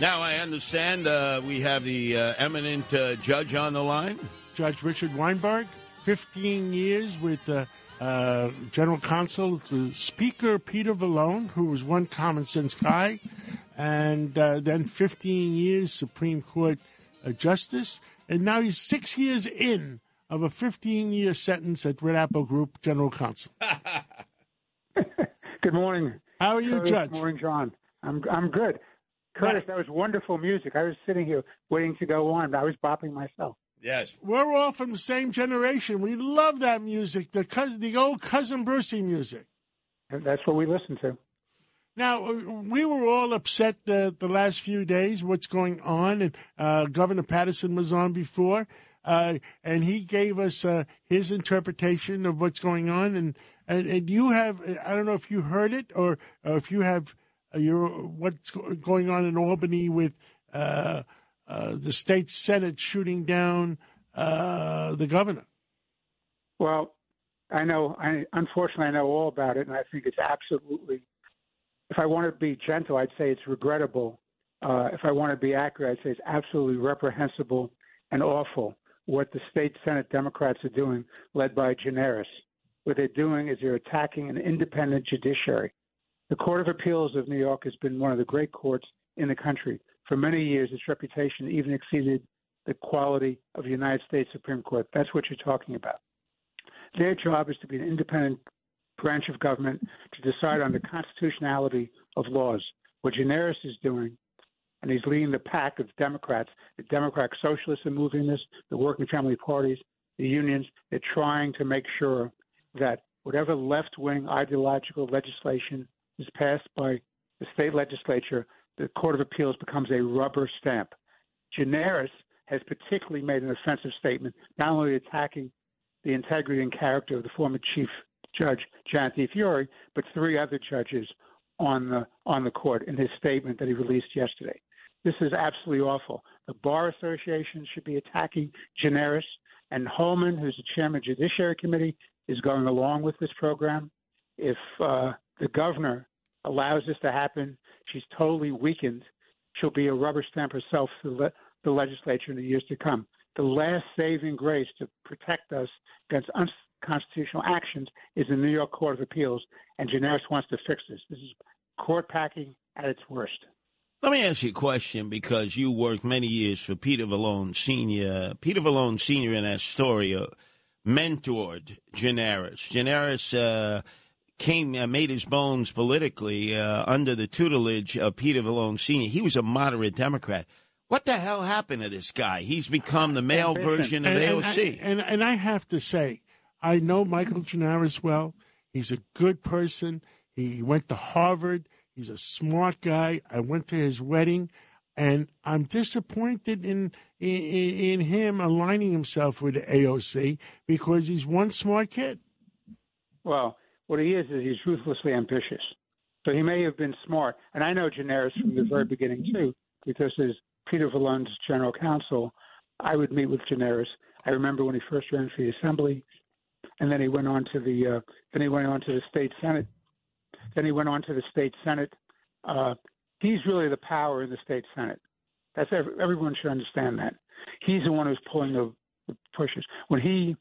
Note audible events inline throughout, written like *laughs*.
Now I understand uh, we have the uh, eminent uh, judge on the line. Judge Richard Weinberg, 15 years with uh, uh, General Counsel to Speaker Peter Vallone, who was one common sense guy, and uh, then 15 years Supreme Court uh, Justice, and now he's six years in of a 15 year sentence at Red Apple Group General Counsel. *laughs* Good morning. How are you, Curtis. Judge? Good morning, John. I'm I'm good. Curtis, that was wonderful music. I was sitting here waiting to go on, but I was bopping myself. Yes. We're all from the same generation. We love that music, the cous- the old cousin Brucie music. And That's what we listen to. Now, uh, we were all upset the, the last few days, what's going on, and uh, Governor Paterson was on before, uh, and he gave us uh, his interpretation of what's going on. And, and, and you have, I don't know if you heard it or, or if you have what's going on in Albany with uh, uh, the state senate shooting down uh, the governor. Well, I know. I unfortunately I know all about it, and I think it's absolutely. If I want to be gentle, I'd say it's regrettable. Uh, if I want to be accurate, I'd say it's absolutely reprehensible and awful what the state Senate Democrats are doing, led by Gianaris. What they're doing is they're attacking an independent judiciary. The Court of Appeals of New York has been one of the great courts in the country. For many years, its reputation even exceeded the quality of the United States Supreme Court. That's what you're talking about. Their job is to be an independent branch of government to decide on the constitutionality of laws. What Gianaris is doing, and he's leading the pack of Democrats, the Democratic Socialists are moving this, the working family parties, the unions, they're trying to make sure that whatever left wing ideological legislation is passed by the state legislature, the Court of Appeals becomes a rubber stamp. Gianaris has particularly made an offensive statement, not only attacking the integrity and character of the former chief judge Janet DiFiore, but three other judges on the on the court in his statement that he released yesterday. This is absolutely awful. The bar association should be attacking Gianaris, and Hoylman, who's the chairman of the Judiciary Committee, is going along with this program. If uh, the governor allows this to happen, she's totally weakened. She'll be a rubber stamp herself to the, le- the legislature in the years to come. The last saving grace to protect us against unconstitutional actions is the New York Court of Appeals, and Gianaris wants to fix this. This is court packing at its worst. Let me ask you a question because you worked many years for Peter Vallone Sr. Peter Vallone Sr. in Astoria mentored Gianaris. Gianaris uh, came, uh, made his bones politically uh, under the tutelage of Peter Vallone Sr. He was a moderate Democrat. What the hell happened to this guy? He's become the male version of and, and AOC. I, and, and I have to say, I know Michael Gianaris well. He's a good person. He went to Harvard. He's a smart guy. I went to his wedding, and I'm disappointed in in, in him aligning himself with the AOC because he's one smart kid. Well, what he is is he's ruthlessly ambitious. So he may have been smart, and I know Gianaris from the very beginning too, because as Peter Vallone's general counsel, I would meet with Gianaris. I remember when he first ran for the assembly, and then he went on to the uh, then he went on to the state senate. Then he went on to the state senate. Uh, he's really the power in the state senate. That's every, everyone should understand that. He's the one who's pulling the, the pushes. When he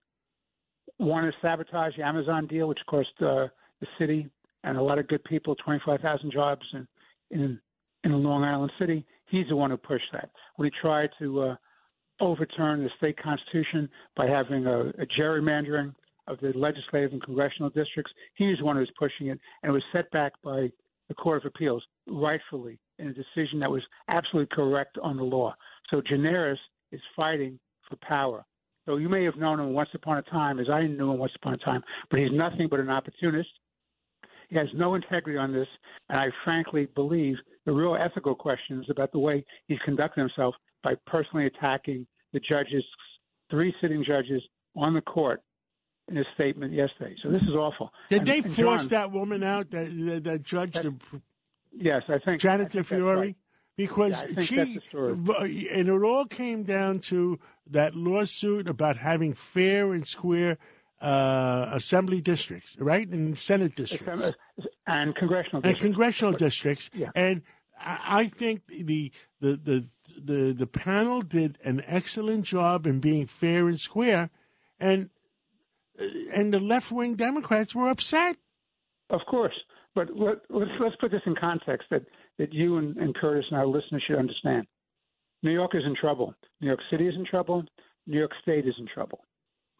wanted to sabotage the Amazon deal, which cost uh, the city and a lot of good people 25,000 jobs in, in in Long Island City, he's the one who pushed that. When he tried to uh, overturn the state constitution by having a, a gerrymandering of the legislative and congressional districts, he was the one who was pushing it, and it was set back by the Court of Appeals, rightfully, in a decision that was absolutely correct on the law. So Gianaris is fighting for power. So you may have known him once upon a time, as I knew him once upon a time, but he's nothing but an opportunist. He has no integrity on this, and I frankly believe the real ethical questions about the way he's conducted himself by personally attacking the judges, three sitting judges on the court in his statement yesterday. So this is awful. Did And- they force John- that woman out, that that, that judge, the, Yes, I think Janet DiFiore? right. Because Yeah, she, that's the story. v- and it all came down to that lawsuit about having fair and square uh, assembly districts, right, and senate districts and congressional and districts. congressional districts. Yeah. And I think the, the the the the panel did an excellent job in being fair and square, and uh, and the left wing Democrats were upset. Of course, but let, us let's put this in context that that you and, and Curtis and our listeners should understand. New York is in trouble. New York City is in trouble. New York State is in trouble.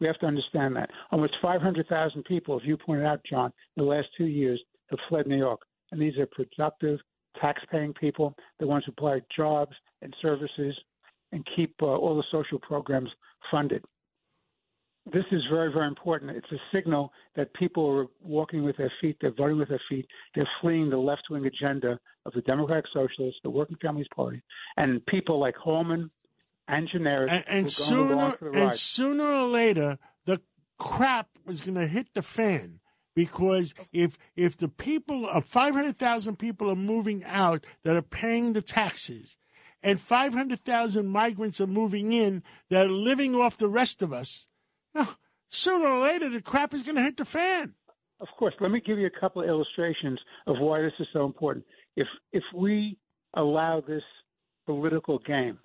We have to understand that. Almost 500,000 people, as you pointed out, John, in the last two years have fled New York. And these are productive, tax-paying people, the ones who provide jobs and services and keep uh, all the social programs funded. This is very, very important. It's a signal that people are walking with their feet, they're voting with their feet, they're fleeing the left wing agenda of the Democratic Socialists, the Working Families Party, and people like Hoylman and Gianaris. And, and sooner, and sooner or later, the crap was going to hit the fan because if if the people uh, of 500,000 people are moving out that are paying the taxes and 500,000 migrants are moving in that are living off the rest of us Oh, sooner or later the crap is going to hit the fan of course let me give you a couple of illustrations of why this is so important if if we allow this political game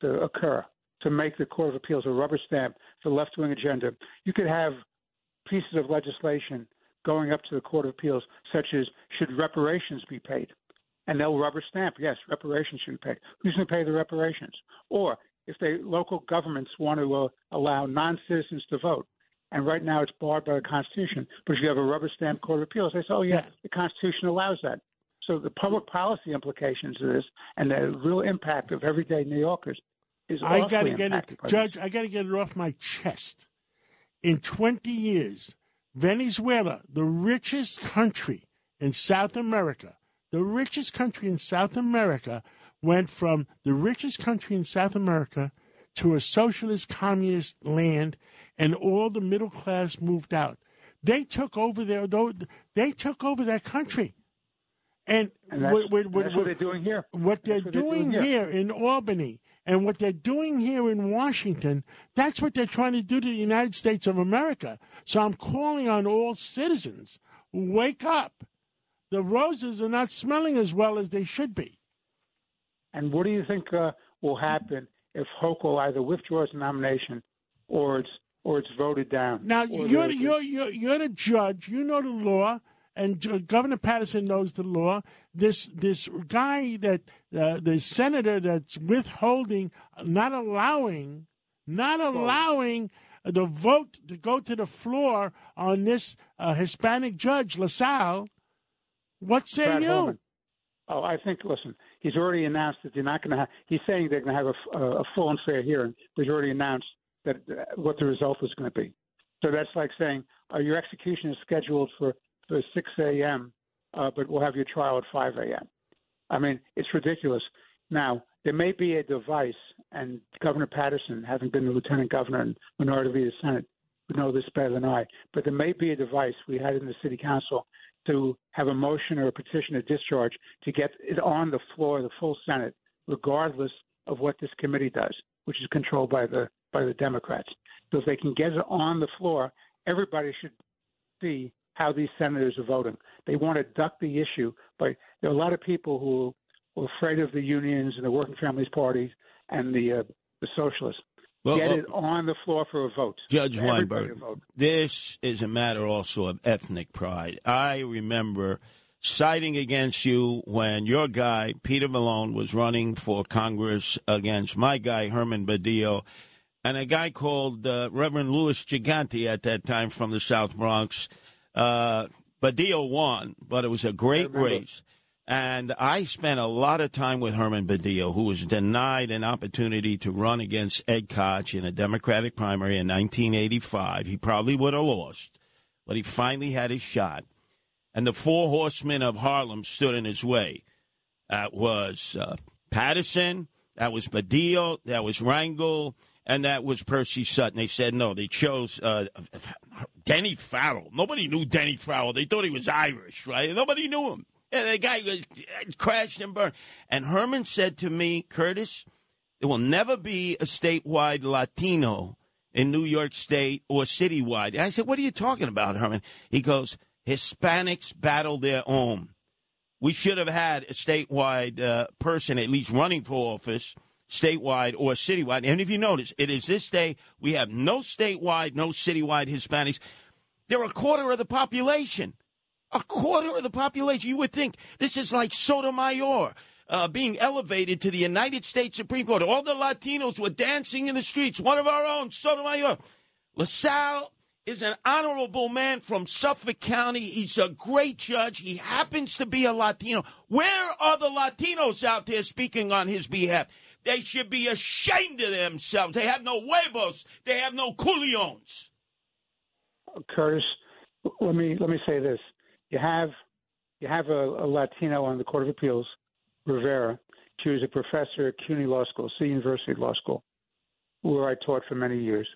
to occur to make the court of appeals a rubber stamp for left wing agenda you could have pieces of legislation going up to the Court of Appeals, such as should reparations be paid? And they'll rubber stamp, yes, reparations should be paid. Who's going to pay the reparations? Or if the local governments want to uh, allow non citizens to vote, and right now it's barred by the Constitution, but if you have a rubber stamp Court of Appeals, they say, oh, yeah, yeah. the Constitution allows that. So the public policy implications of this and the real impact of everyday New Yorkers is I got to get it, Judge. I got to get it off my chest. In 20 years, Venezuela, the richest country in South America, the richest country in South America, went from the richest country in South America to a socialist communist land, and all the middle class moved out. They took over their they took over that country. And, and that's, what, what, what, that's what, they're doing here. What they're, doing, they're doing here. here in Albany and what they're doing here in Washington, that's what they're trying to do to the United States of America. So I'm calling on all citizens wake up. The roses are not smelling as well as they should be. And what do you think uh, will happen if Hochul either withdraws the nomination or it's or it's voted down? Now you're the, you're, you're you're the judge. You know the law and Governor Paterson knows the law. This this guy that uh, the senator that's withholding, not allowing, not allowing the vote to go to the floor on this uh, Hispanic judge LaSalle. What say Brad you? Hoylman. Oh, I think. Listen, he's already announced that they're not going to have. He's saying they're going to have a, a, full and fair hearing, but he's already announced that uh, what the result is going to be. So that's like saying uh, your execution is scheduled for for 6 a.m., uh, but we'll have your trial at 5 a.m. I mean, it's ridiculous. Now, there may be a device, and Governor Paterson, having been the lieutenant governor and minority leader of the Senate, would know this better than I, but there may be a device we had in the city council to have a motion or a petition of discharge to get it on the floor of the full Senate, regardless of what this committee does, which is controlled by the by the Democrats. So if they can get it on the floor, everybody should see how these senators are voting. They want to duck the issue, but there are a lot of people who are afraid of the unions and the working families parties and the uh, the socialists. Well, Get it on the floor for a vote. Judge Weinberg, this is a matter also of ethnic pride. I remember siding against you when your guy, Peter Vallone, was running for Congress against my guy, Herman Badillo, and a guy called uh, Reverend Louis Gigante at that time from the South Bronx. Uh, Badillo won, but it was a great race. And I spent a lot of time with Herman Badillo, who was denied an opportunity to run against Ed Koch in a Democratic primary in 1985. He probably would have lost, but he finally had his shot. And the four horsemen of Harlem stood in his way. That was uh, Paterson, that was Badillo, that was Rangel, and that was Percy Sutton. They said no. They chose uh, Denny Farrell. Nobody knew Denny Farrell. They thought he was Irish, right? Nobody knew him. And the guy was, crashed and burned. And Herman said to me, Curtis, there will never be a statewide Latino in New York State or citywide. And I said, What are you talking about, Herman? He goes, Hispanics battle their own. We should have had a statewide uh, person at least running for office, statewide or citywide. And if you notice, it is this day we have no statewide, no citywide Hispanics. They're a quarter of the population. A quarter of the population. You would think this is like Sotomayor. Uh, being elevated to the United States Supreme Court. All the Latinos were dancing in the streets. One of our own, Sotomayor. LaSalle is an honorable man from Suffolk County. He's a great judge. He happens to be a Latino. Where are the Latinos out there speaking on his behalf? They should be ashamed of themselves. They have no huevos. They have no culions. Curtis, let me let me say this: you have you have a, a Latino on the Court of Appeals, Rivera. She was a professor at CUNY Law School, City University Law School, where I taught for many years.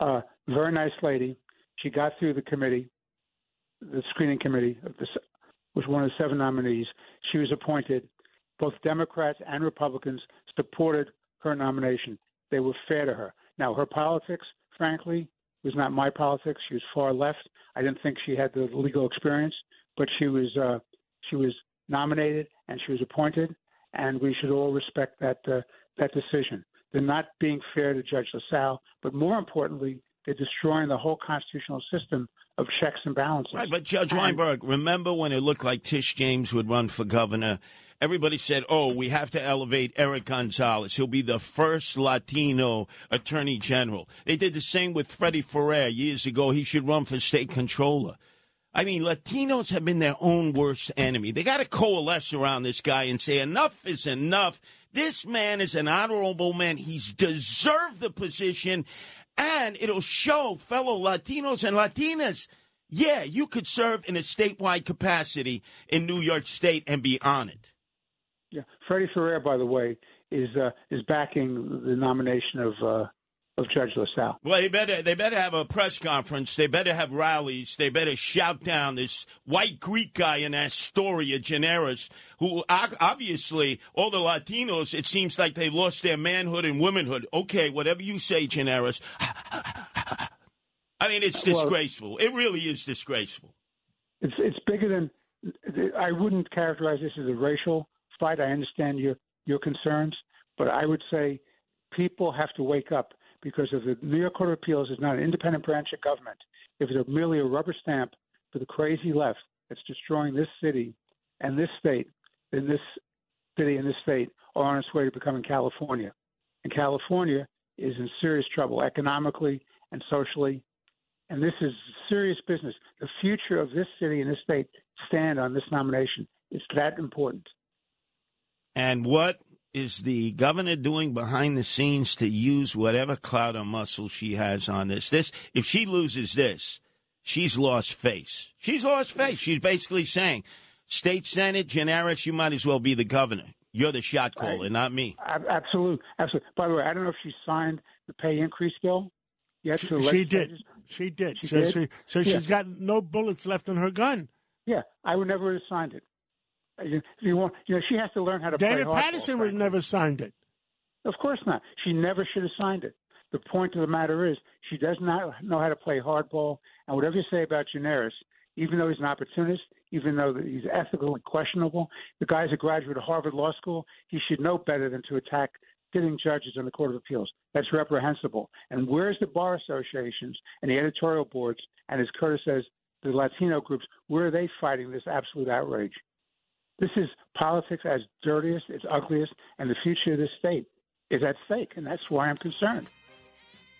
Uh, very nice lady. She got through the committee, the screening committee, of the, was one of the seven nominees. She was appointed. Both Democrats and Republicans supported her nomination. They were fair to her. Now, her politics, frankly, was not my politics. She was far left. I didn't think she had the legal experience, but she was uh, she was nominated and she was appointed, and we should all respect that uh, that decision. They're not being fair to Judge LaSalle, but more importantly, they're destroying the whole constitutional system of checks and balances. Right, but Judge Weinberg, remember when it looked like Tish James would run for governor? Everybody said, "Oh, we have to elevate Eric Gonzalez. He'll be the first Latino attorney general." They did the same with Freddie Ferrer years ago. He should run for state controller. I mean, Latinos have been their own worst enemy. They got to coalesce around this guy and say, enough is enough. This man is an honorable man. He's deserved the position, and it'll show fellow Latinos and Latinas. Yeah, you could serve in a statewide capacity in New York State and be on it. Yeah, Freddie Ferrer, by the way, is uh, is backing the nomination of uh, of Judge LaSalle. Well, they better they better have a press conference. They better have rallies. They better shout down this white Greek guy in Astoria, Gianaris, who obviously all the Latinos. It seems like they lost their manhood and womanhood. Okay, whatever you say, Gianaris. *laughs* I mean, it's disgraceful. Well, it really is disgraceful. It's it's bigger than. I wouldn't characterize this as a racial fight. I understand your your concerns, but I would say people have to wake up because if the New York Court of Appeals is not an independent branch of government, if it's merely a rubber stamp for the crazy left that's destroying this city and this state, then this city and this state are on its way to becoming California. And California is in serious trouble economically and socially. And this is serious business. The future of this city and this state stand on this nomination. It's that important. And what is the governor doing behind the scenes to use whatever clout or muscle she has on this? This, if she loses this, she's lost face. She's lost face. She's basically saying, state senate, Gianaris, you might as well be the governor. You're the shot caller, right. not me. Absolutely, absolutely. By the way, I don't know if she signed the pay increase bill. Yes, she, she did. She did. She so, did? She, so yeah. she's got no bullets left in her gun. Yeah, I would never have signed it. You, you want, you know, she has to learn how to play. David play Paterson would have never signed it. Of course not. She never should have signed it. The point of the matter is, she does not know how to play hardball. And whatever you say about Gianaris, even though he's an opportunist, even though he's ethically questionable, the guy's a graduate of Harvard Law School. He should know better than to attack sitting judges on the Court of Appeals. That's reprehensible. And where's the bar associations and the editorial boards? And as Curtis says, the Latino groups, where are they fighting this absolute outrage? This is politics as dirtiest, as ugliest, and the future of this state is at stake, and that's why I'm concerned.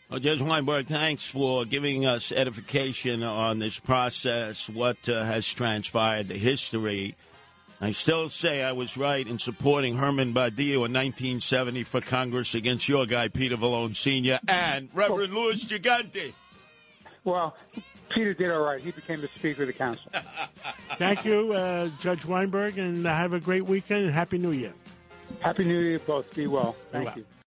Well, Judge Weinberg, thanks for giving us edification on this process, what uh, has transpired, the history. I still say I was right in supporting Herman Badillo in 1970 for Congress against your guy, Peter Vallone Sr., and Reverend well, Louis Gigante. Well, Peter did all right. He became the Speaker of the Council. *laughs* Thank you, uh, Judge Weinberg, and have a great weekend and Happy New Year. Happy New Year, both. Be well. Thank Be well. you.